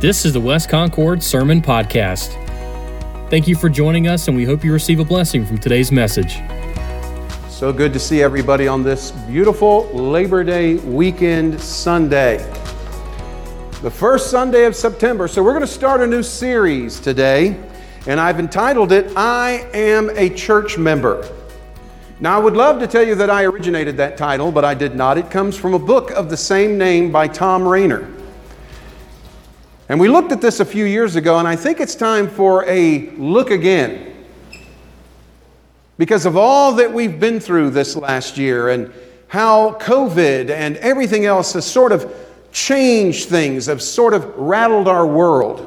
This is the West Concord Sermon Podcast. Thank you for joining us, and we hope you receive a blessing from today's message. So good to see everybody on this beautiful Labor Day weekend Sunday. The first Sunday of September. So, we're going to start a new series today, and I've entitled it, I Am a Church Member. Now, I would love to tell you that I originated that title, but I did not. It comes from a book of the same name by Thom Rainer. And we looked at this a few years ago, and I think it's time for a look again. Because of all that we've been through this last year and how COVID and everything else has sort of changed things, have sort of rattled our world.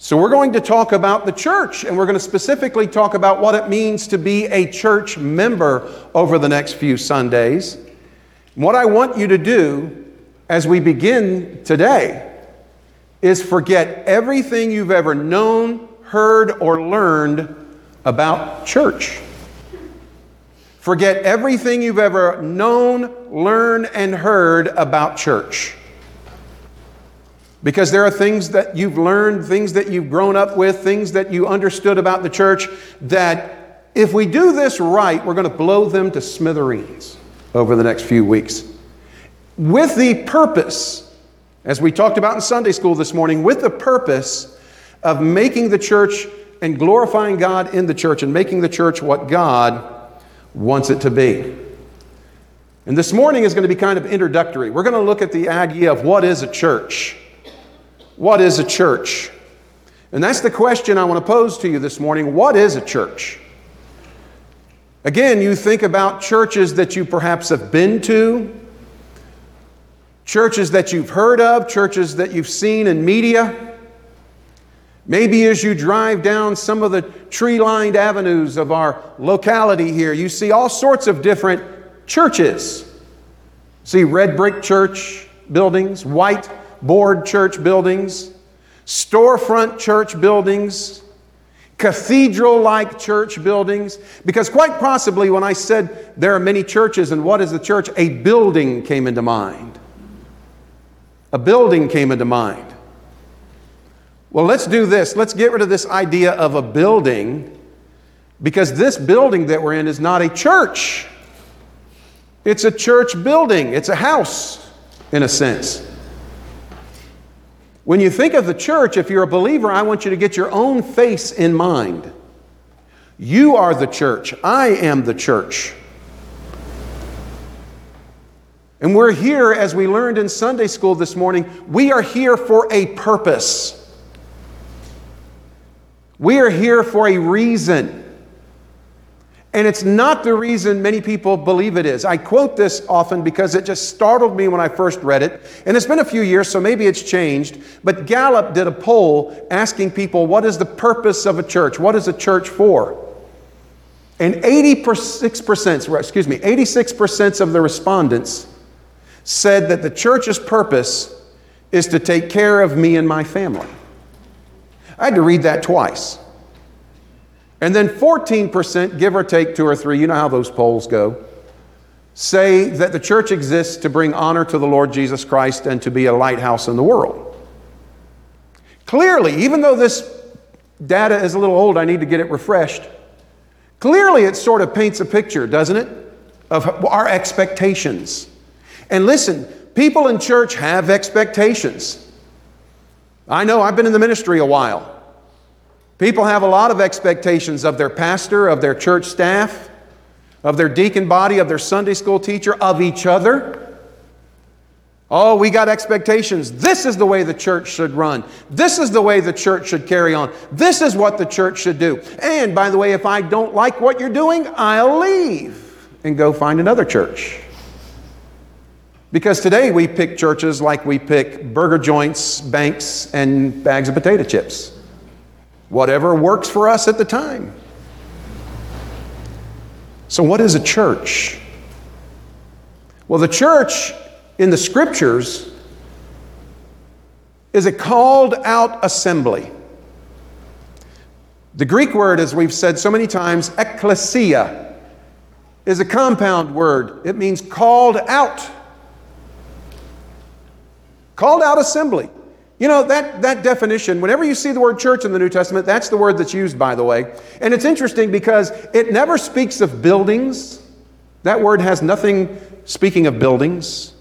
So, we're going to talk about the church, and we're going to specifically talk about what it means to be a church member over the next few Sundays. What I want you to do as we begin today is forget everything you've ever known, heard, or learned about church. Forget everything you've ever known, learned, and heard about church. Because there are things that you've learned, things that you've grown up with, things that you understood about the church that if we do this right, we're going to blow them to smithereens over the next few weeks. With the purpose as we talked about in Sunday school this morning, with the purpose of making the church and glorifying God in the church and making the church what God wants it to be. And this morning is going to be kind of introductory. We're going to look at the idea of what is a church. What is a church? And that's the question I want to pose to you this morning. What is a church? Again, you think about churches that you perhaps have been to, churches that you've heard of, churches that you've seen in media. Maybe as you drive down some of the tree lined avenues of our locality here, you see all sorts of different churches. See red brick church buildings, white board church buildings, storefront church buildings, cathedral like church buildings. Because, quite possibly, when I said there are many churches and what is the church, a building came into mind a building came into mind. Well, let's do this. Let's get rid of this idea of a building because this building that we're in is not a church. It's a church building, it's a house in a sense. When you think of the church, if you're a believer, I want you to get your own face in mind. You are the church. I am the church. And we're here, as we learned in Sunday school this morning, we are here for a purpose. We are here for a reason. And it's not the reason many people believe it is. I quote this often because it just startled me when I first read it. And it's been a few years, so maybe it's changed. But Gallup did a poll asking people, what is the purpose of a church? What is a church for? And 86%, excuse me, 86% of the respondents said that the church's purpose is to take care of me and my family. I had to read that twice. And then 14%, give or take two or three, you know how those polls go, say that the church exists to bring honor to the Lord Jesus Christ and to be a lighthouse in the world. Clearly, even though this data is a little old, I need to get it refreshed. Clearly, it sort of paints a picture, doesn't it, of our expectations. And listen, people in church have expectations. I know I've been in the ministry a while. People have a lot of expectations of their pastor, of their church staff, of their deacon body, of their Sunday school teacher, of each other. Oh, we got expectations. This is the way the church should run. This is the way the church should carry on. This is what the church should do. And by the way, if I don't like what you're doing, I'll leave and go find another church. Because today we pick churches like we pick burger joints, banks, and bags of potato chips. Whatever works for us at the time. So, what is a church? Well, the church in the scriptures is a called out assembly. The Greek word, as we've said so many times, ecclesia, is a compound word. It means called out. Called out assembly. You know, that, that definition, whenever you see the word church in the New Testament, that's the word that's used, by the way. And it's interesting because it never speaks of buildings. That word has nothing speaking of buildings.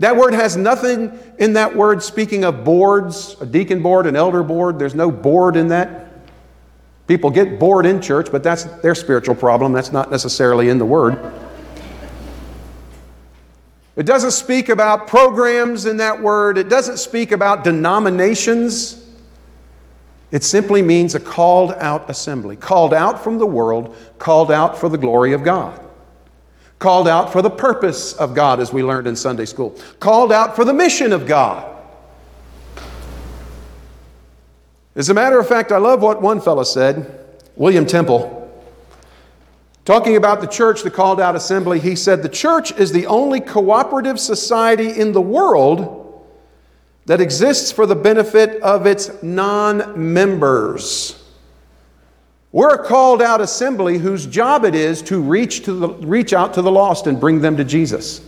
That word has nothing in that word speaking of boards, a deacon board, an elder board. There's no board in that. People get bored in church, but that's their spiritual problem. That's not necessarily in the word. It doesn't speak about programs in that word, it doesn't speak about denominations. It simply means a called out assembly, called out from the world, called out for the glory of God, called out for the purpose of God, as we learned in Sunday school, called out for the mission of God. As a matter of fact, I love what one fellow said, William Temple. Talking about the church, the called out assembly, he said, The church is the only cooperative society in the world that exists for the benefit of its non members. We're a called out assembly whose job it is to reach, to the, reach out to the lost and bring them to Jesus.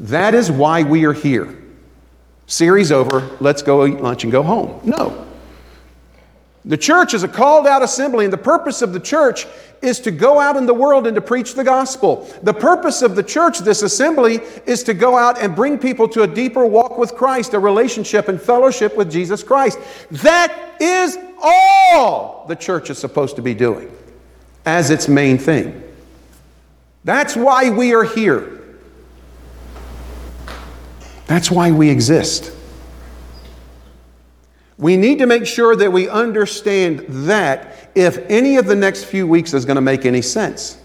That is why we are here. Series over, let's go eat lunch and go home. No. The church is a called out assembly, and the purpose of the church is to go out in the world and to preach the gospel. The purpose of the church, this assembly, is to go out and bring people to a deeper walk with Christ, a relationship and fellowship with Jesus Christ. That is all the church is supposed to be doing as its main thing. That's why we are here. That's why we exist. We need to make sure that we understand that if any of the next few weeks is going to make any sense.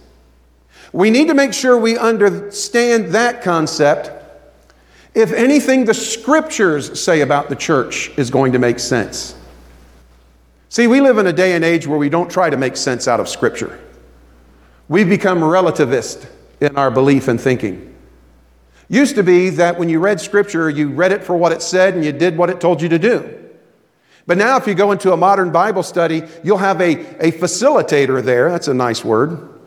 We need to make sure we understand that concept if anything the scriptures say about the church is going to make sense. See, we live in a day and age where we don't try to make sense out of scripture. We've become relativist in our belief and thinking. Used to be that when you read scripture, you read it for what it said and you did what it told you to do. But now, if you go into a modern Bible study, you'll have a, a facilitator there. That's a nice word.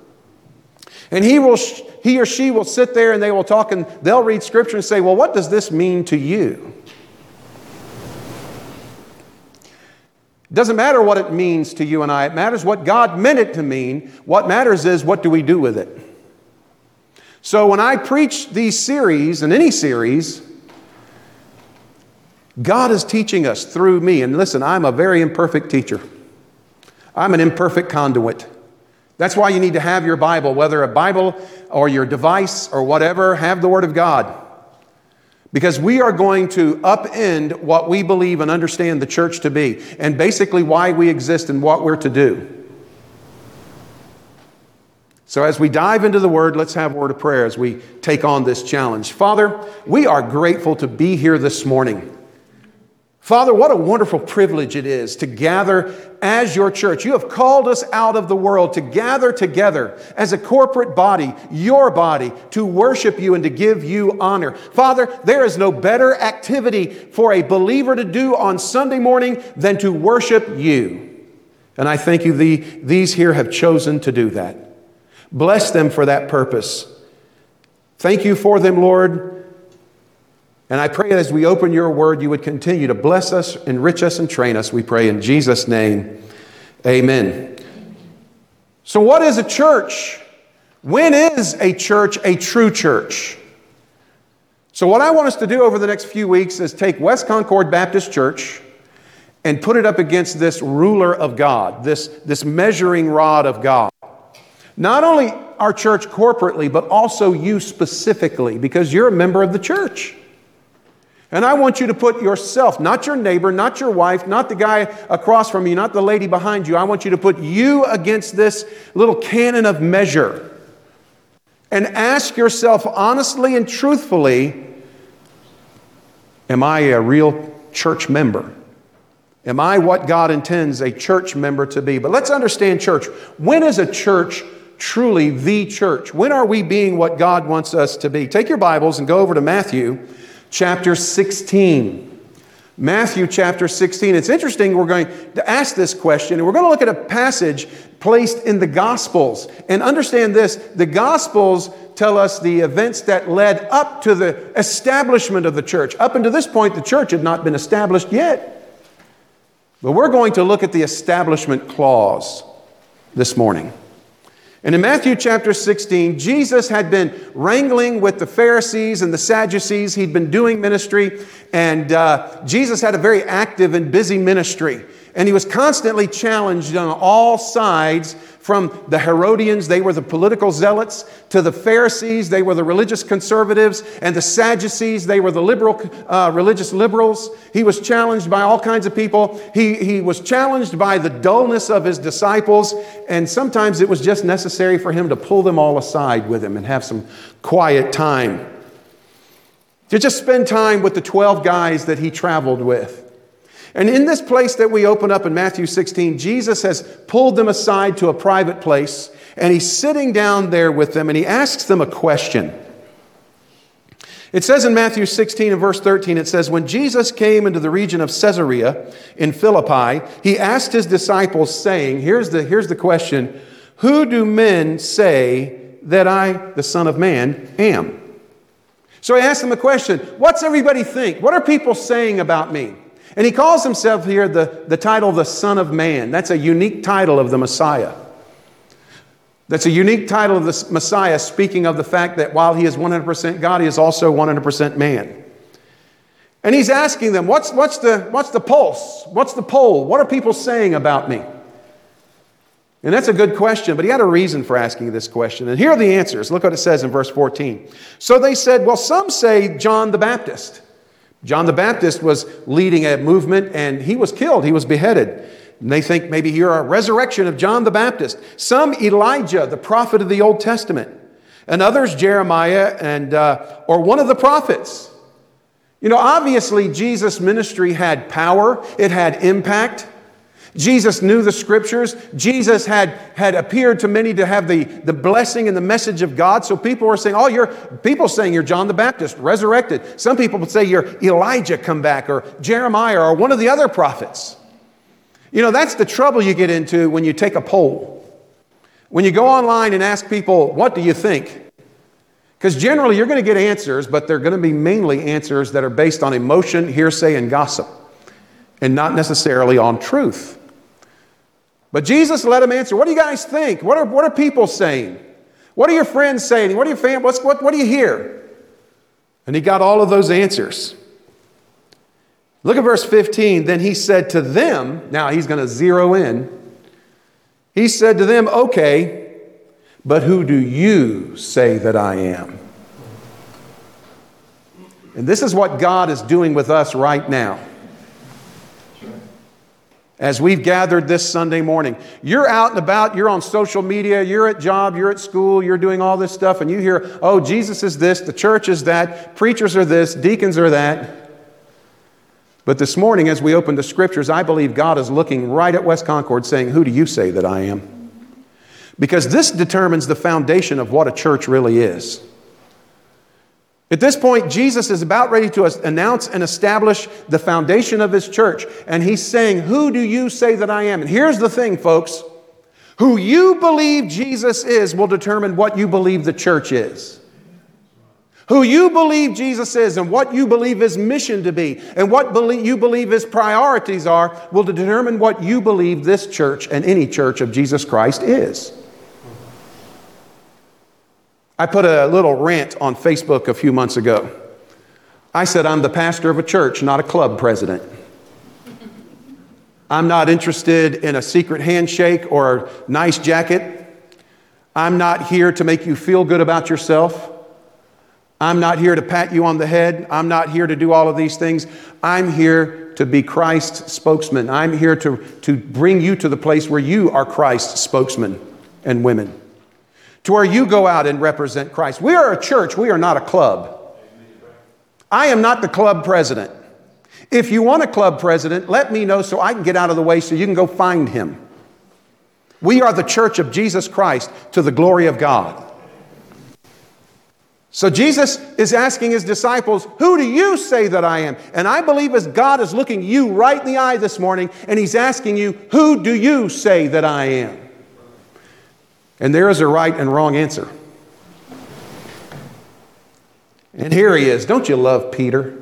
And he, will, he or she will sit there and they will talk and they'll read scripture and say, Well, what does this mean to you? It doesn't matter what it means to you and I, it matters what God meant it to mean. What matters is what do we do with it? So when I preach these series, and any series, God is teaching us through me. And listen, I'm a very imperfect teacher, I'm an imperfect conduit. That's why you need to have your Bible, whether a Bible or your device or whatever, have the Word of God. Because we are going to upend what we believe and understand the church to be, and basically why we exist and what we're to do. So, as we dive into the Word, let's have a word of prayer as we take on this challenge. Father, we are grateful to be here this morning. Father, what a wonderful privilege it is to gather as your church. You have called us out of the world to gather together as a corporate body, your body, to worship you and to give you honor. Father, there is no better activity for a believer to do on Sunday morning than to worship you. And I thank you, the, these here have chosen to do that. Bless them for that purpose. Thank you for them, Lord. And I pray that as we open your word, you would continue to bless us, enrich us, and train us. We pray in Jesus' name. Amen. So, what is a church? When is a church a true church? So, what I want us to do over the next few weeks is take West Concord Baptist Church and put it up against this ruler of God, this, this measuring rod of God. Not only our church corporately, but also you specifically, because you're a member of the church. And I want you to put yourself, not your neighbor, not your wife, not the guy across from you, not the lady behind you. I want you to put you against this little canon of measure and ask yourself honestly and truthfully Am I a real church member? Am I what God intends a church member to be? But let's understand church. When is a church truly the church? When are we being what God wants us to be? Take your Bibles and go over to Matthew chapter 16. Matthew chapter 16. It's interesting, we're going to ask this question, and we're going to look at a passage placed in the Gospels. And understand this the Gospels tell us the events that led up to the establishment of the church. Up until this point, the church had not been established yet. But we're going to look at the establishment clause this morning. And in Matthew chapter 16, Jesus had been wrangling with the Pharisees and the Sadducees. He'd been doing ministry, and uh, Jesus had a very active and busy ministry. And he was constantly challenged on all sides from the Herodians, they were the political zealots, to the Pharisees, they were the religious conservatives, and the Sadducees, they were the liberal, uh, religious liberals. He was challenged by all kinds of people. He, he was challenged by the dullness of his disciples, and sometimes it was just necessary for him to pull them all aside with him and have some quiet time. To just spend time with the 12 guys that he traveled with. And in this place that we open up in Matthew 16, Jesus has pulled them aside to a private place, and he's sitting down there with them, and he asks them a question. It says in Matthew 16 and verse 13, it says, When Jesus came into the region of Caesarea in Philippi, he asked his disciples, saying, Here's the, here's the question Who do men say that I, the Son of Man, am? So he asked them a question What's everybody think? What are people saying about me? And he calls himself here the, the title the Son of Man. That's a unique title of the Messiah. That's a unique title of the Messiah, speaking of the fact that while he is 100% God, he is also 100% man. And he's asking them, what's, what's, the, what's the pulse? What's the poll? What are people saying about me? And that's a good question, but he had a reason for asking this question. And here are the answers. Look what it says in verse 14. So they said, Well, some say John the Baptist. John the Baptist was leading a movement and he was killed, he was beheaded. And they think maybe you're a resurrection of John the Baptist. Some Elijah, the prophet of the Old Testament, and others Jeremiah and uh, or one of the prophets. You know, obviously Jesus' ministry had power, it had impact. Jesus knew the scriptures. Jesus had, had appeared to many to have the, the blessing and the message of God. So people were saying, Oh, you're people saying you're John the Baptist, resurrected. Some people would say you're Elijah come back, or Jeremiah, or one of the other prophets. You know, that's the trouble you get into when you take a poll. When you go online and ask people, What do you think? Because generally you're going to get answers, but they're going to be mainly answers that are based on emotion, hearsay, and gossip, and not necessarily on truth. But Jesus let him answer, What do you guys think? What are, what are people saying? What are your friends saying? What are your fam- What's, what, what do you hear? And he got all of those answers. Look at verse 15. Then he said to them, now he's going to zero in. He said to them, Okay, but who do you say that I am? And this is what God is doing with us right now as we've gathered this Sunday morning. You're out and about, you're on social media, you're at job, you're at school, you're doing all this stuff, and you hear, oh, Jesus is this, the church is that, preachers are this, deacons are that. But this morning, as we open the scriptures, I believe God is looking right at West Concord saying, Who do you say that I am? Because this determines the foundation of what a church really is. At this point, Jesus is about ready to announce and establish the foundation of his church. And he's saying, Who do you say that I am? And here's the thing, folks who you believe Jesus is will determine what you believe the church is. Who you believe Jesus is and what you believe his mission to be and what you believe his priorities are will determine what you believe this church and any church of Jesus Christ is. I put a little rant on Facebook a few months ago. I said, I'm the pastor of a church, not a club president. I'm not interested in a secret handshake or a nice jacket. I'm not here to make you feel good about yourself. I'm not here to pat you on the head. I'm not here to do all of these things. I'm here to be Christ's spokesman. I'm here to, to bring you to the place where you are Christ's spokesman and women to where you go out and represent Christ. We are a church, we are not a club. I am not the club president. If you want a club president, let me know so I can get out of the way so you can go find him. We are the church of Jesus Christ to the glory of God. So Jesus is asking his disciples, Who do you say that I am? And I believe as God is looking you right in the eye this morning and he's asking you, Who do you say that I am? And there is a right and wrong answer. And here he is. Don't you love Peter?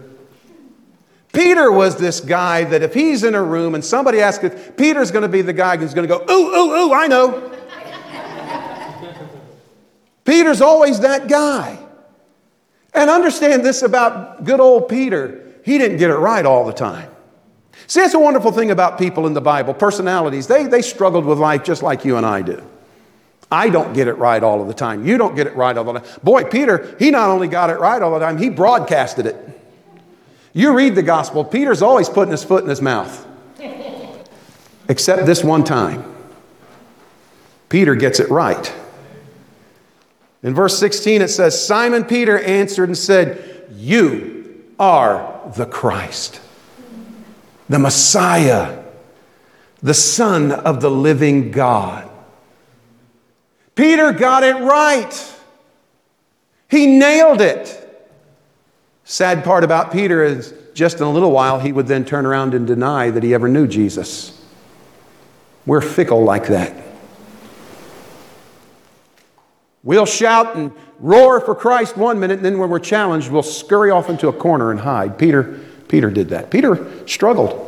Peter was this guy that if he's in a room and somebody asks if Peter's going to be the guy who's going to go, ooh, ooh, ooh, I know. Peter's always that guy. And understand this about good old Peter he didn't get it right all the time. See, that's a wonderful thing about people in the Bible, personalities. They, they struggled with life just like you and I do. I don't get it right all of the time. You don't get it right all the time. Boy, Peter, he not only got it right all the time, he broadcasted it. You read the gospel, Peter's always putting his foot in his mouth. Except this one time. Peter gets it right. In verse 16, it says, Simon Peter answered and said, You are the Christ, the Messiah, the Son of the living God. Peter got it right. He nailed it. Sad part about Peter is just in a little while, he would then turn around and deny that he ever knew Jesus. We're fickle like that. We'll shout and roar for Christ one minute, and then when we're challenged, we'll scurry off into a corner and hide. Peter, Peter did that. Peter struggled.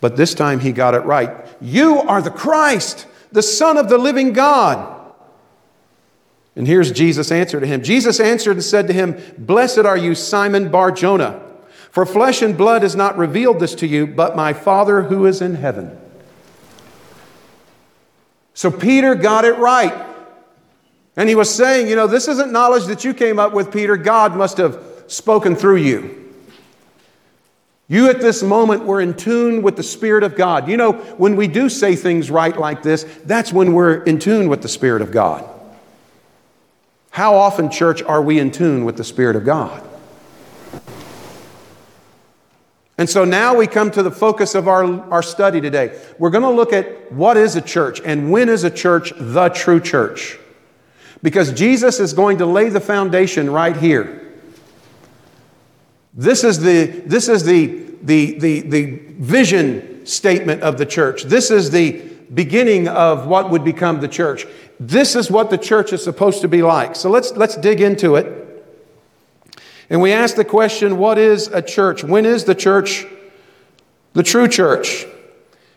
But this time he got it right. You are the Christ, the Son of the living God. And here's Jesus' answer to him. Jesus answered and said to him, Blessed are you, Simon Bar Jonah, for flesh and blood has not revealed this to you, but my Father who is in heaven. So Peter got it right. And he was saying, You know, this isn't knowledge that you came up with, Peter. God must have spoken through you. You at this moment were in tune with the Spirit of God. You know, when we do say things right like this, that's when we're in tune with the Spirit of God. How often, church, are we in tune with the Spirit of God? And so now we come to the focus of our, our study today. We're going to look at what is a church and when is a church the true church. Because Jesus is going to lay the foundation right here. This is the, this is the, the, the, the vision statement of the church. This is the beginning of what would become the church. This is what the church is supposed to be like. So let's, let's dig into it. And we ask the question what is a church? When is the church the true church?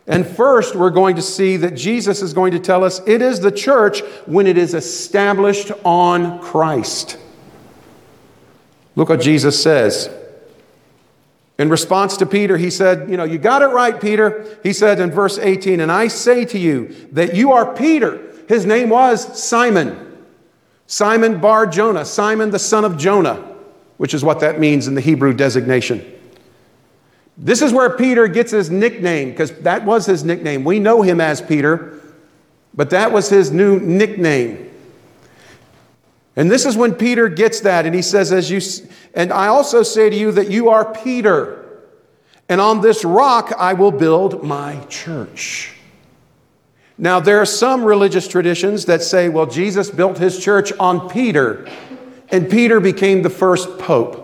And first, we're going to see that Jesus is going to tell us it is the church when it is established on Christ. Look what Jesus says. In response to Peter, he said, You know, you got it right, Peter. He said in verse 18, And I say to you that you are Peter. His name was Simon. Simon Bar Jonah, Simon the son of Jonah, which is what that means in the Hebrew designation. This is where Peter gets his nickname, because that was his nickname. We know him as Peter, but that was his new nickname. And this is when Peter gets that, and he says, As you and I also say to you that you are Peter, and on this rock I will build my church. Now, there are some religious traditions that say, well, Jesus built his church on Peter, and Peter became the first pope.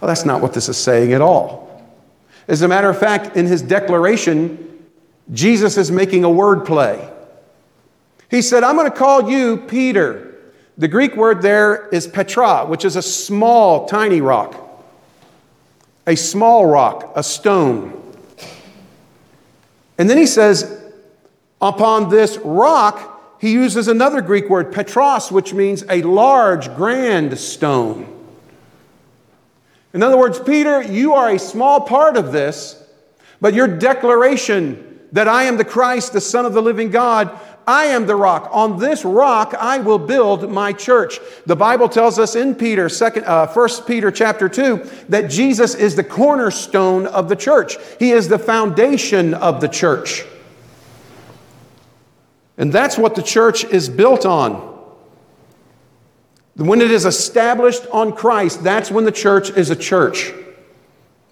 Well, that's not what this is saying at all. As a matter of fact, in his declaration, Jesus is making a word play. He said, I'm going to call you Peter. The Greek word there is Petra, which is a small, tiny rock. A small rock, a stone. And then he says, upon this rock, he uses another Greek word, Petros, which means a large, grand stone. In other words, Peter, you are a small part of this, but your declaration that I am the Christ, the Son of the living God, I am the rock. On this rock I will build my church. The Bible tells us in Peter, second, uh, 1 Peter chapter 2, that Jesus is the cornerstone of the church. He is the foundation of the church. And that's what the church is built on. When it is established on Christ, that's when the church is a church.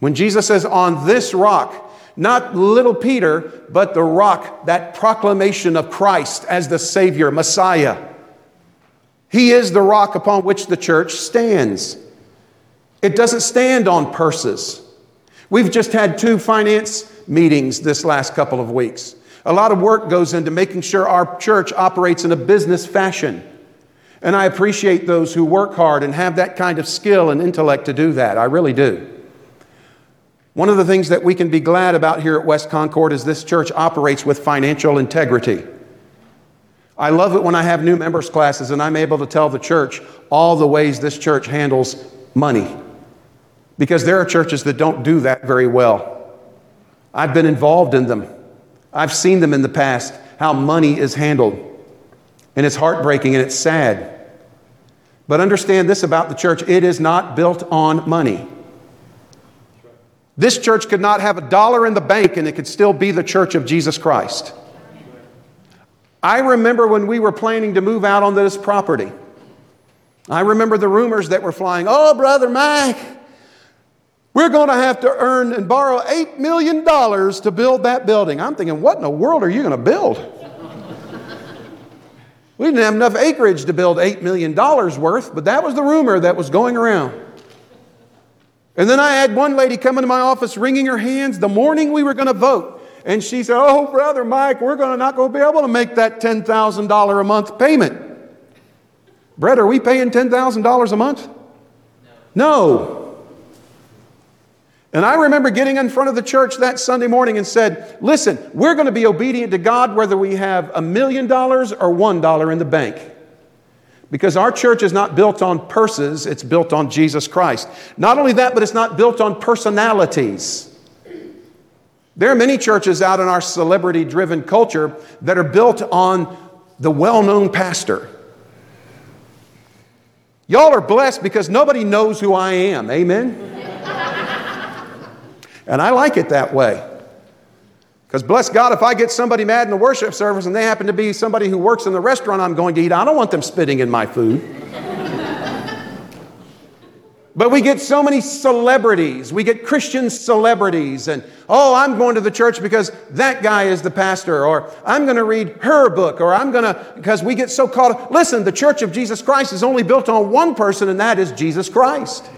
When Jesus says, On this rock, not little Peter, but the rock, that proclamation of Christ as the Savior, Messiah. He is the rock upon which the church stands. It doesn't stand on purses. We've just had two finance meetings this last couple of weeks. A lot of work goes into making sure our church operates in a business fashion. And I appreciate those who work hard and have that kind of skill and intellect to do that. I really do. One of the things that we can be glad about here at West Concord is this church operates with financial integrity. I love it when I have new members classes and I'm able to tell the church all the ways this church handles money. Because there are churches that don't do that very well. I've been involved in them. I've seen them in the past, how money is handled. And it's heartbreaking and it's sad. But understand this about the church it is not built on money. This church could not have a dollar in the bank and it could still be the church of Jesus Christ. I remember when we were planning to move out on this property. I remember the rumors that were flying. Oh, Brother Mike, we're going to have to earn and borrow $8 million to build that building. I'm thinking, what in the world are you going to build? we didn't have enough acreage to build $8 million worth, but that was the rumor that was going around. And then I had one lady come into my office wringing her hands the morning we were going to vote. And she said, Oh, Brother Mike, we're going to not going to be able to make that $10,000 a month payment. Brett, are we paying $10,000 a month? No. no. And I remember getting in front of the church that Sunday morning and said, Listen, we're going to be obedient to God whether we have a million dollars or one dollar in the bank. Because our church is not built on purses, it's built on Jesus Christ. Not only that, but it's not built on personalities. There are many churches out in our celebrity driven culture that are built on the well known pastor. Y'all are blessed because nobody knows who I am. Amen? And I like it that way. Because bless God, if I get somebody mad in the worship service and they happen to be somebody who works in the restaurant I'm going to eat, I don't want them spitting in my food. but we get so many celebrities. We get Christian celebrities, and oh, I'm going to the church because that guy is the pastor, or I'm going to read her book, or I'm going to, because we get so caught. Listen, the church of Jesus Christ is only built on one person, and that is Jesus Christ.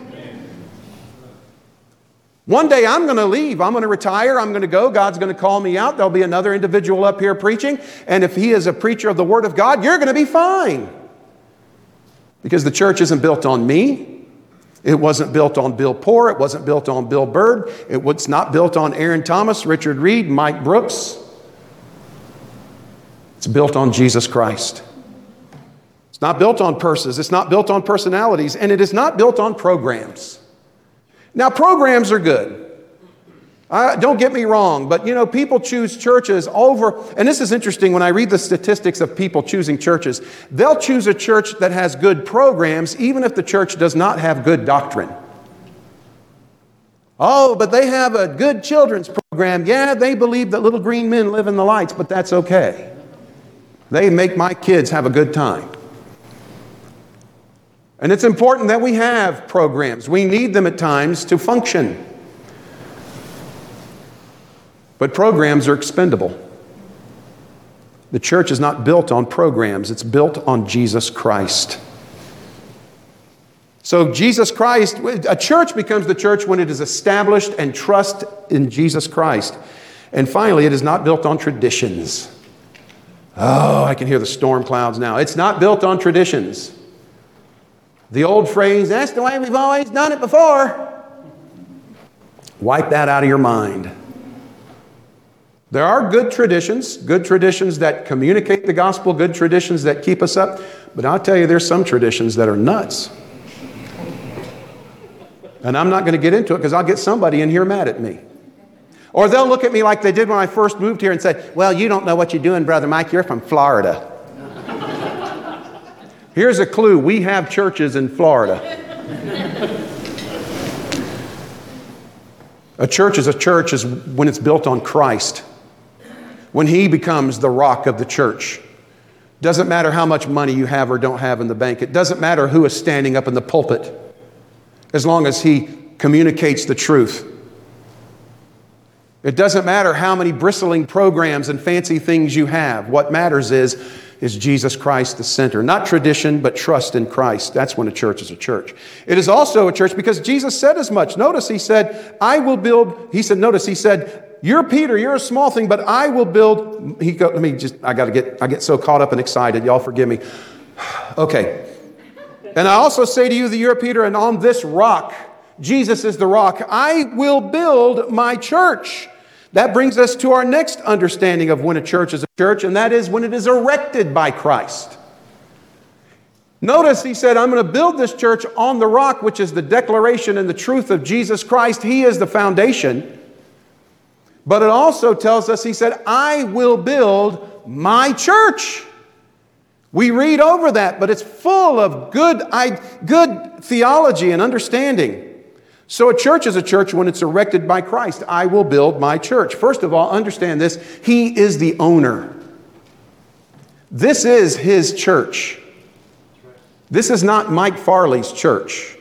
One day I'm going to leave. I'm going to retire. I'm going to go. God's going to call me out. There'll be another individual up here preaching. And if he is a preacher of the Word of God, you're going to be fine. Because the church isn't built on me. It wasn't built on Bill Poor. It wasn't built on Bill Bird. It was not built on Aaron Thomas, Richard Reed, Mike Brooks. It's built on Jesus Christ. It's not built on purses. It's not built on personalities. And it is not built on programs. Now, programs are good. don't get me wrong, but you know, people choose churches over, and this is interesting when I read the statistics of people choosing churches. They'll choose a church that has good programs, even if the church does not have good doctrine. Oh, but they have a good children's program. Yeah, they believe that little green men live in the lights, but that's okay. They make my kids have a good time. And it's important that we have programs. We need them at times to function. But programs are expendable. The church is not built on programs, it's built on Jesus Christ. So, Jesus Christ, a church becomes the church when it is established and trust in Jesus Christ. And finally, it is not built on traditions. Oh, I can hear the storm clouds now. It's not built on traditions. The old phrase, that's the way we've always done it before. Wipe that out of your mind. There are good traditions, good traditions that communicate the gospel, good traditions that keep us up, but I'll tell you, there's some traditions that are nuts. And I'm not going to get into it because I'll get somebody in here mad at me. Or they'll look at me like they did when I first moved here and say, Well, you don't know what you're doing, Brother Mike. You're from Florida. Here's a clue we have churches in Florida. a church is a church is when it's built on Christ, when He becomes the rock of the church. Doesn't matter how much money you have or don't have in the bank, it doesn't matter who is standing up in the pulpit, as long as He communicates the truth. It doesn't matter how many bristling programs and fancy things you have. What matters is is Jesus Christ the center. Not tradition, but trust in Christ. That's when a church is a church. It is also a church because Jesus said as much. Notice he said, I will build, he said, notice he said, You're Peter, you're a small thing, but I will build. He go, let me just, I gotta get, I get so caught up and excited. Y'all forgive me. Okay. And I also say to you that you're Peter, and on this rock, Jesus is the rock, I will build my church. That brings us to our next understanding of when a church is a church, and that is when it is erected by Christ. Notice he said, I'm going to build this church on the rock, which is the declaration and the truth of Jesus Christ. He is the foundation. But it also tells us, he said, I will build my church. We read over that, but it's full of good, good theology and understanding. So, a church is a church when it's erected by Christ. I will build my church. First of all, understand this He is the owner. This is His church. This is not Mike Farley's church.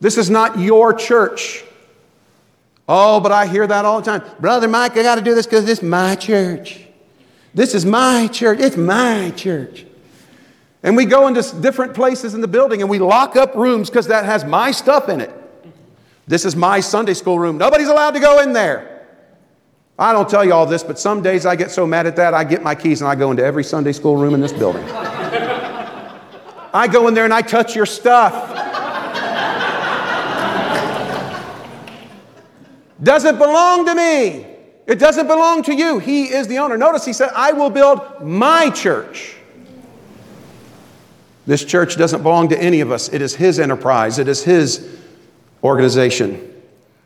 This is not your church. Oh, but I hear that all the time. Brother Mike, I got to do this because this is my church. This is my church. It's my church. And we go into different places in the building and we lock up rooms because that has my stuff in it. This is my Sunday school room. Nobody's allowed to go in there. I don't tell you all this, but some days I get so mad at that, I get my keys and I go into every Sunday school room in this building. I go in there and I touch your stuff. Doesn't belong to me. It doesn't belong to you. He is the owner. Notice he said, I will build my church. This church doesn't belong to any of us. It is his enterprise, it is his organization.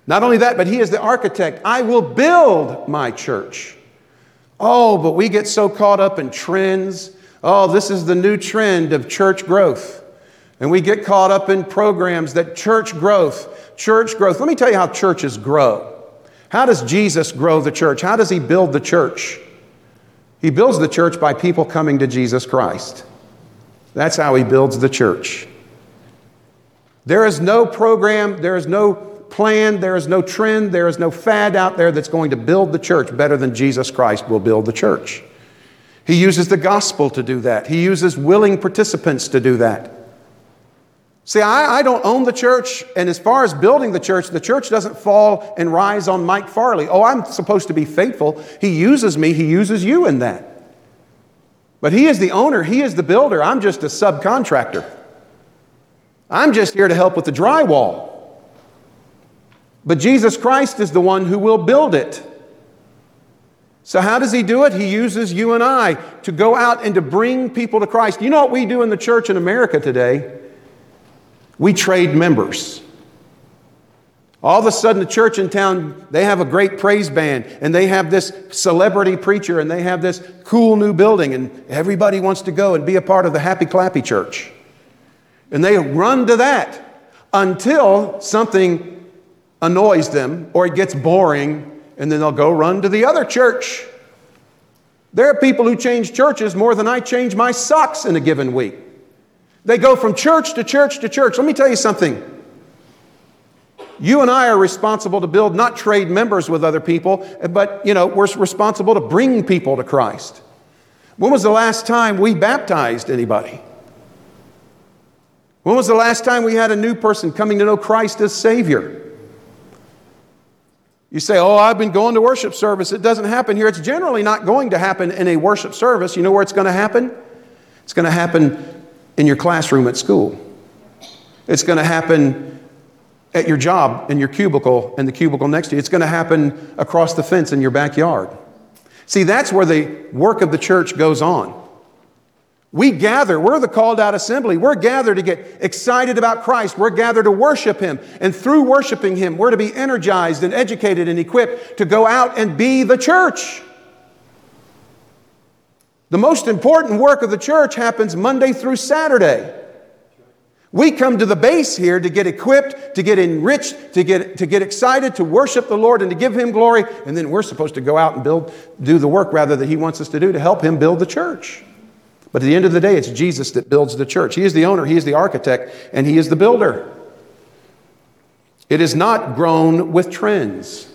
Not only that, but he is the architect. I will build my church. Oh, but we get so caught up in trends. Oh, this is the new trend of church growth. And we get caught up in programs that church growth, church growth. Let me tell you how churches grow. How does Jesus grow the church? How does he build the church? He builds the church by people coming to Jesus Christ. That's how he builds the church. There is no program, there is no plan, there is no trend, there is no fad out there that's going to build the church better than Jesus Christ will build the church. He uses the gospel to do that, He uses willing participants to do that. See, I, I, don't own the church, and as far as building the church, the church doesn't fall and rise on Mike Farley. Oh, I'm supposed to be faithful. He uses me, he uses you in that. But he is the owner, he is the builder. I'm just a subcontractor. I'm just here to help with the drywall. But Jesus Christ is the one who will build it. So, how does he do it? He uses you and I to go out and to bring people to Christ. You know what we do in the church in America today? We trade members. All of a sudden, the church in town, they have a great praise band, and they have this celebrity preacher, and they have this cool new building, and everybody wants to go and be a part of the happy clappy church. And they run to that until something annoys them or it gets boring, and then they'll go run to the other church. There are people who change churches more than I change my socks in a given week. They go from church to church to church. Let me tell you something. You and I are responsible to build, not trade members with other people, but, you know, we're responsible to bring people to Christ. When was the last time we baptized anybody? When was the last time we had a new person coming to know Christ as Savior? You say, Oh, I've been going to worship service. It doesn't happen here. It's generally not going to happen in a worship service. You know where it's going to happen? It's going to happen in your classroom at school. It's going to happen at your job, in your cubicle, and the cubicle next to you. It's going to happen across the fence in your backyard. See, that's where the work of the church goes on. We gather, we're the called out assembly. We're gathered to get excited about Christ. We're gathered to worship Him. And through worshiping Him, we're to be energized and educated and equipped to go out and be the church. The most important work of the church happens Monday through Saturday. We come to the base here to get equipped, to get enriched, to get, to get excited, to worship the Lord and to give Him glory. And then we're supposed to go out and build, do the work rather that He wants us to do to help Him build the church. But at the end of the day, it's Jesus that builds the church. He is the owner, He is the architect, and He is the builder. It is not grown with trends.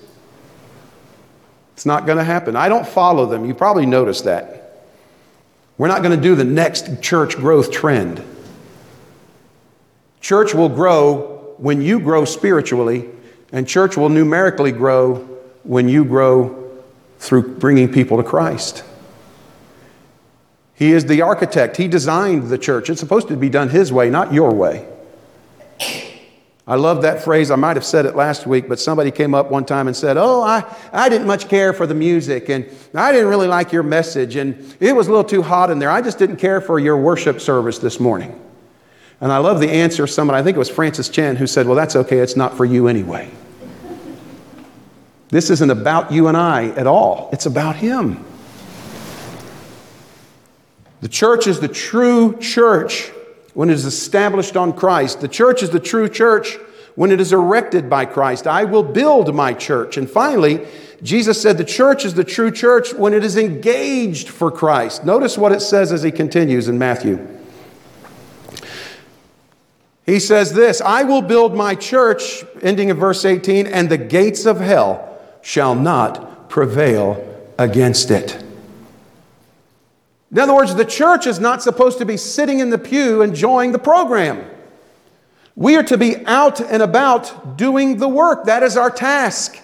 It's not going to happen. I don't follow them. You probably noticed that. We're not going to do the next church growth trend. Church will grow when you grow spiritually, and church will numerically grow when you grow through bringing people to Christ. He is the architect. He designed the church. It's supposed to be done His way, not your way. I love that phrase. I might have said it last week, but somebody came up one time and said, Oh, I, I didn't much care for the music, and I didn't really like your message, and it was a little too hot in there. I just didn't care for your worship service this morning. And I love the answer of someone, I think it was Francis Chan, who said, Well, that's okay, it's not for you anyway. This isn't about you and I at all, it's about Him. The church is the true church when it is established on Christ. The church is the true church when it is erected by Christ. I will build my church. And finally, Jesus said the church is the true church when it is engaged for Christ. Notice what it says as he continues in Matthew. He says this I will build my church, ending in verse 18, and the gates of hell shall not prevail against it. In other words, the church is not supposed to be sitting in the pew enjoying the program. We are to be out and about doing the work. That is our task.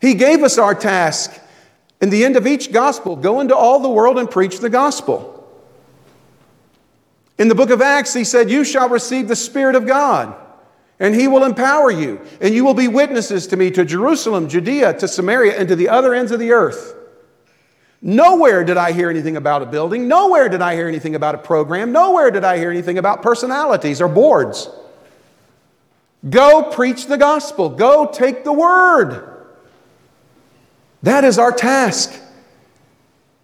He gave us our task. In the end of each gospel, go into all the world and preach the gospel. In the book of Acts, he said, You shall receive the Spirit of God, and he will empower you, and you will be witnesses to me to Jerusalem, Judea, to Samaria, and to the other ends of the earth. Nowhere did I hear anything about a building. Nowhere did I hear anything about a program. Nowhere did I hear anything about personalities or boards. Go preach the gospel. Go take the word. That is our task.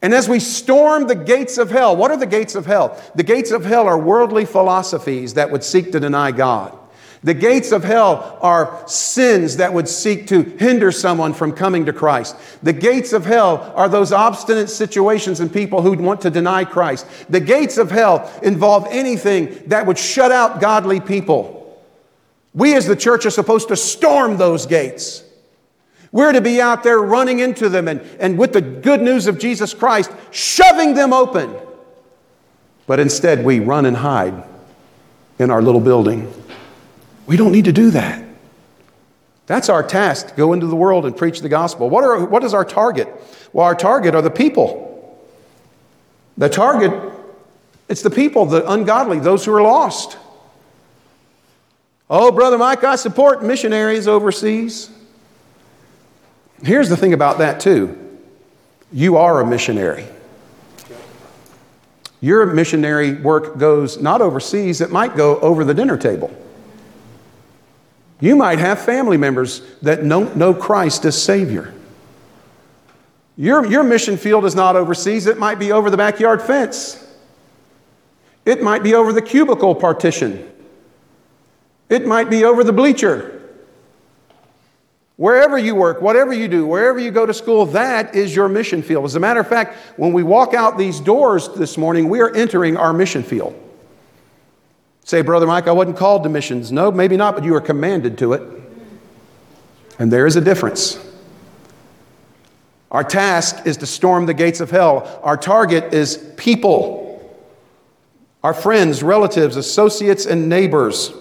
And as we storm the gates of hell, what are the gates of hell? The gates of hell are worldly philosophies that would seek to deny God. The gates of hell are sins that would seek to hinder someone from coming to Christ. The gates of hell are those obstinate situations and people who want to deny Christ. The gates of hell involve anything that would shut out godly people. We as the church are supposed to storm those gates. We're to be out there running into them and, and with the good news of Jesus Christ, shoving them open. But instead, we run and hide in our little building. We don't need to do that. That's our task go into the world and preach the gospel. What, are, what is our target? Well, our target are the people. The target, it's the people, the ungodly, those who are lost. Oh, Brother Mike, I support missionaries overseas. Here's the thing about that, too you are a missionary. Your missionary work goes not overseas, it might go over the dinner table. You might have family members that don't know Christ as Savior. Your, your mission field is not overseas, it might be over the backyard fence. It might be over the cubicle partition. It might be over the bleacher. Wherever you work, whatever you do, wherever you go to school, that is your mission field. As a matter of fact, when we walk out these doors this morning, we are entering our mission field. Say, Brother Mike, I wasn't called to missions. No, maybe not, but you were commanded to it. And there is a difference. Our task is to storm the gates of hell. Our target is people our friends, relatives, associates, and neighbors.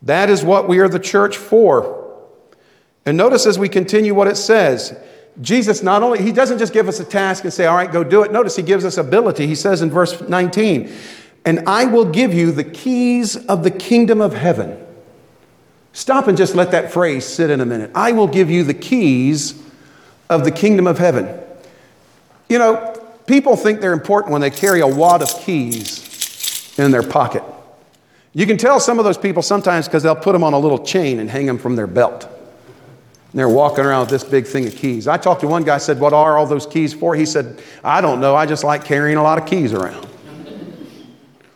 That is what we are the church for. And notice as we continue what it says. Jesus not only, he doesn't just give us a task and say, all right, go do it. Notice he gives us ability. He says in verse 19, and I will give you the keys of the kingdom of heaven. Stop and just let that phrase sit in a minute. I will give you the keys of the kingdom of heaven. You know, people think they're important when they carry a wad of keys in their pocket. You can tell some of those people sometimes because they'll put them on a little chain and hang them from their belt. And they're walking around with this big thing of keys. I talked to one guy, said, What are all those keys for? He said, I don't know. I just like carrying a lot of keys around.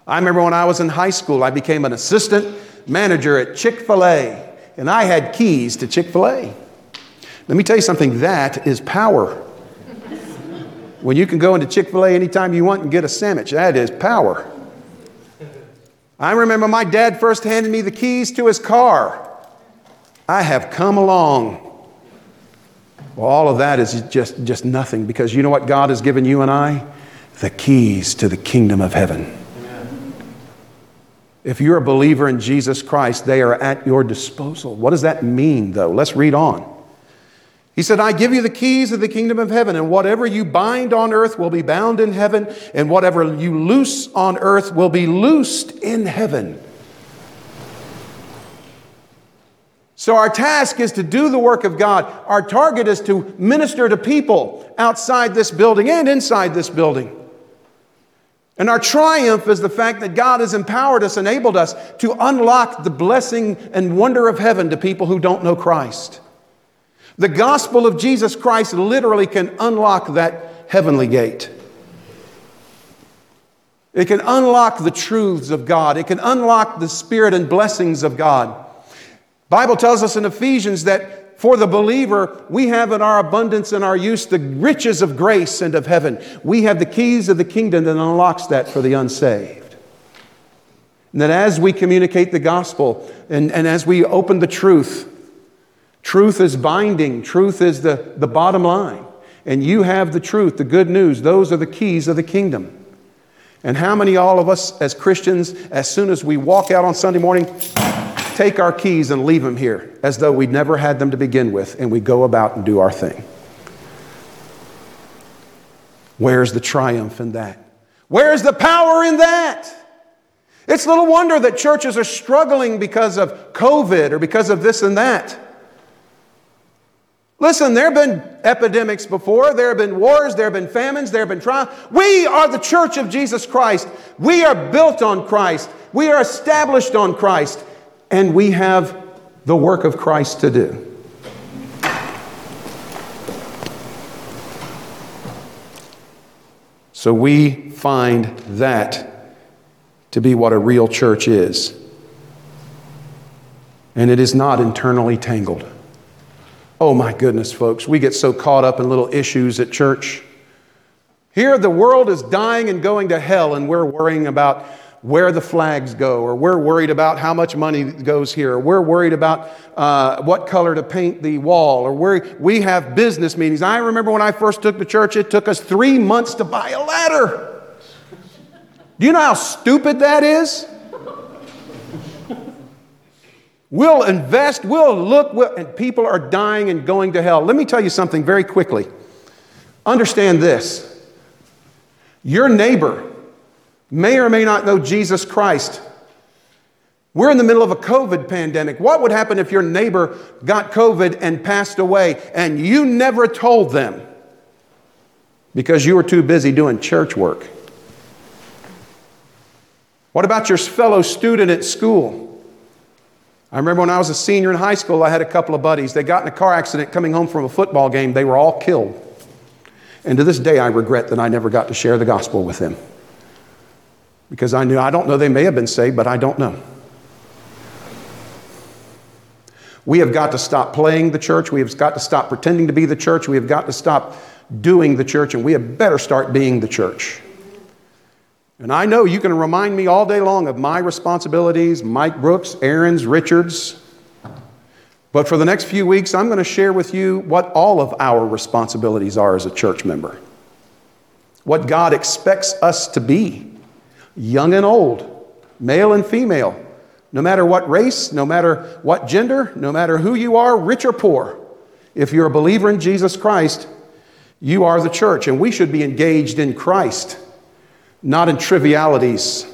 I remember when I was in high school, I became an assistant manager at Chick fil A, and I had keys to Chick fil A. Let me tell you something that is power. when you can go into Chick fil A anytime you want and get a sandwich, that is power. I remember my dad first handed me the keys to his car. I have come along. Well, all of that is just, just nothing because you know what God has given you and I? The keys to the kingdom of heaven. If you're a believer in Jesus Christ, they are at your disposal. What does that mean, though? Let's read on. He said, I give you the keys of the kingdom of heaven, and whatever you bind on earth will be bound in heaven, and whatever you loose on earth will be loosed in heaven. So, our task is to do the work of God. Our target is to minister to people outside this building and inside this building. And our triumph is the fact that God has empowered us, enabled us to unlock the blessing and wonder of heaven to people who don't know Christ. The gospel of Jesus Christ literally can unlock that heavenly gate. It can unlock the truths of God. It can unlock the spirit and blessings of God. Bible tells us in Ephesians that for the believer, we have in our abundance and our use the riches of grace and of heaven. We have the keys of the kingdom that unlocks that for the unsaved. And that as we communicate the gospel and, and as we open the truth, truth is binding, truth is the, the bottom line. And you have the truth, the good news. Those are the keys of the kingdom. And how many, all of us as Christians, as soon as we walk out on Sunday morning, take our keys and leave them here as though we'd never had them to begin with, and we go about and do our thing. Where's the triumph in that? Where's the power in that? It's little wonder that churches are struggling because of COVID or because of this and that. Listen, there have been epidemics before, there have been wars, there have been famines, there have been trials. We are the church of Jesus Christ. We are built on Christ. We are established on Christ and we have the work of Christ to do. So we find that to be what a real church is. And it is not internally tangled. Oh my goodness, folks, we get so caught up in little issues at church. Here, the world is dying and going to hell, and we're worrying about where the flags go, or we're worried about how much money goes here, or we're worried about uh, what color to paint the wall, or we we have business meetings. I remember when I first took the church, it took us three months to buy a ladder. Do you know how stupid that is? We'll invest, we'll look, we'll, and people are dying and going to hell. Let me tell you something very quickly. Understand this your neighbor may or may not know Jesus Christ. We're in the middle of a COVID pandemic. What would happen if your neighbor got COVID and passed away and you never told them because you were too busy doing church work? What about your fellow student at school? I remember when I was a senior in high school, I had a couple of buddies. They got in a car accident coming home from a football game. They were all killed. And to this day, I regret that I never got to share the gospel with them because I knew, I don't know, they may have been saved, but I don't know. We have got to stop playing the church. We have got to stop pretending to be the church. We have got to stop doing the church, and we have better start being the church. And I know you can remind me all day long of my responsibilities, Mike Brooks, Aaron's, Richard's. But for the next few weeks, I'm going to share with you what all of our responsibilities are as a church member, what God expects us to be young and old, male and female, no matter what race, no matter what gender, no matter who you are, rich or poor. If you're a believer in Jesus Christ, you are the church, and we should be engaged in Christ, not in trivialities.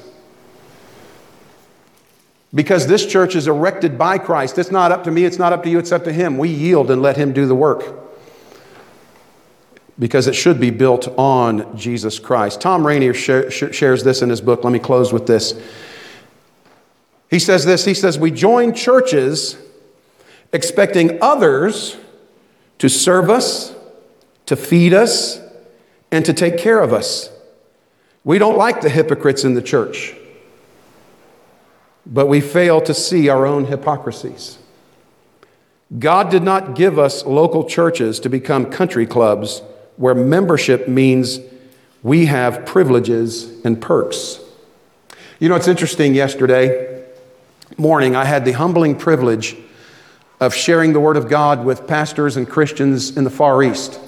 Because this church is erected by Christ. It's not up to me, it's not up to you, it's up to Him. We yield and let Him do the work because it should be built on Jesus Christ. Thom Rainer shares this in his book. Let me close with this. He says this He says, We join churches expecting others to serve us, to feed us, and to take care of us. We don't like the hypocrites in the church, but we fail to see our own hypocrisies. God did not give us local churches to become country clubs where membership means we have privileges and perks. You know, it's interesting. Yesterday morning, I had the humbling privilege of sharing the Word of God with pastors and Christians in the Far East.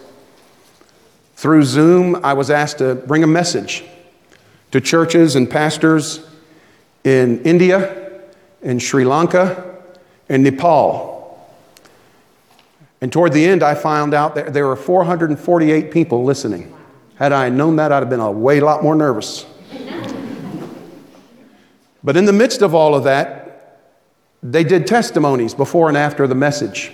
Through Zoom, I was asked to bring a message to churches and pastors in India, in Sri Lanka, and Nepal. And toward the end, I found out that there were 448 people listening. Had I known that, I'd have been a way lot more nervous. but in the midst of all of that, they did testimonies before and after the message.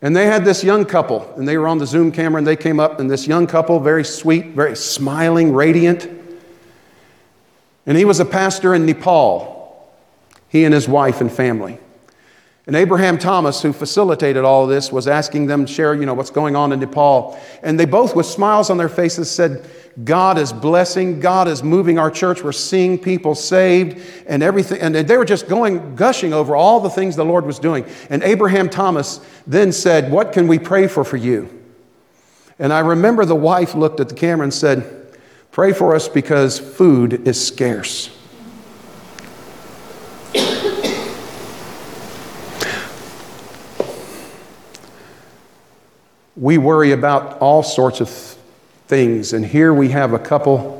And they had this young couple, and they were on the Zoom camera, and they came up, and this young couple, very sweet, very smiling, radiant. And he was a pastor in Nepal, he and his wife and family. And Abraham Thomas, who facilitated all of this, was asking them to share, you know, what's going on in Nepal. And they both, with smiles on their faces, said, God is blessing, God is moving our church. We're seeing people saved and everything. And they were just going, gushing over all the things the Lord was doing. And Abraham Thomas then said, What can we pray for for you? And I remember the wife looked at the camera and said, Pray for us because food is scarce. We worry about all sorts of things. And here we have a couple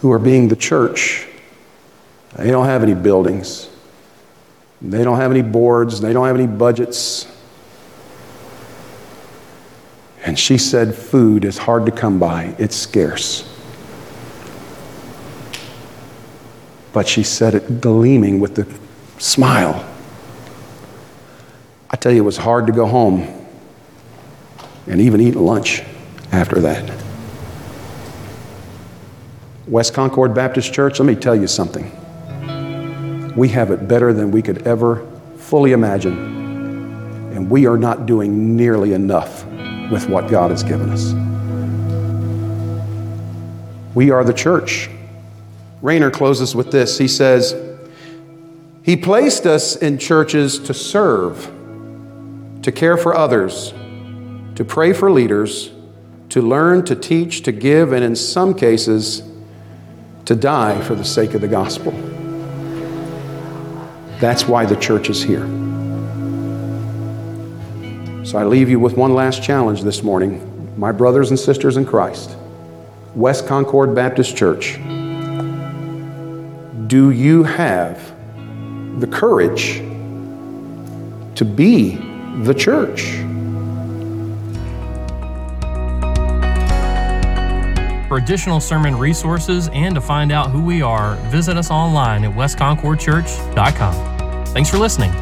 who are being the church. They don't have any buildings, they don't have any boards, they don't have any budgets. And she said, Food is hard to come by, it's scarce. But she said it gleaming with the smile. I tell you, it was hard to go home and even eat lunch after that. West Concord Baptist Church, let me tell you something. We have it better than we could ever fully imagine, and we are not doing nearly enough with what God has given us. We are the church. Rainer closes with this. He says, He placed us in churches to serve, to care for others, to pray for leaders, to learn, to teach, to give, and in some cases, to die for the sake of the gospel. That's why the church is here. So I leave you with one last challenge this morning. My brothers and sisters in Christ, West Concord Baptist Church, do you have the courage to be the church? For additional sermon resources and to find out who we are, visit us online at westconcordchurch.com. Thanks for listening.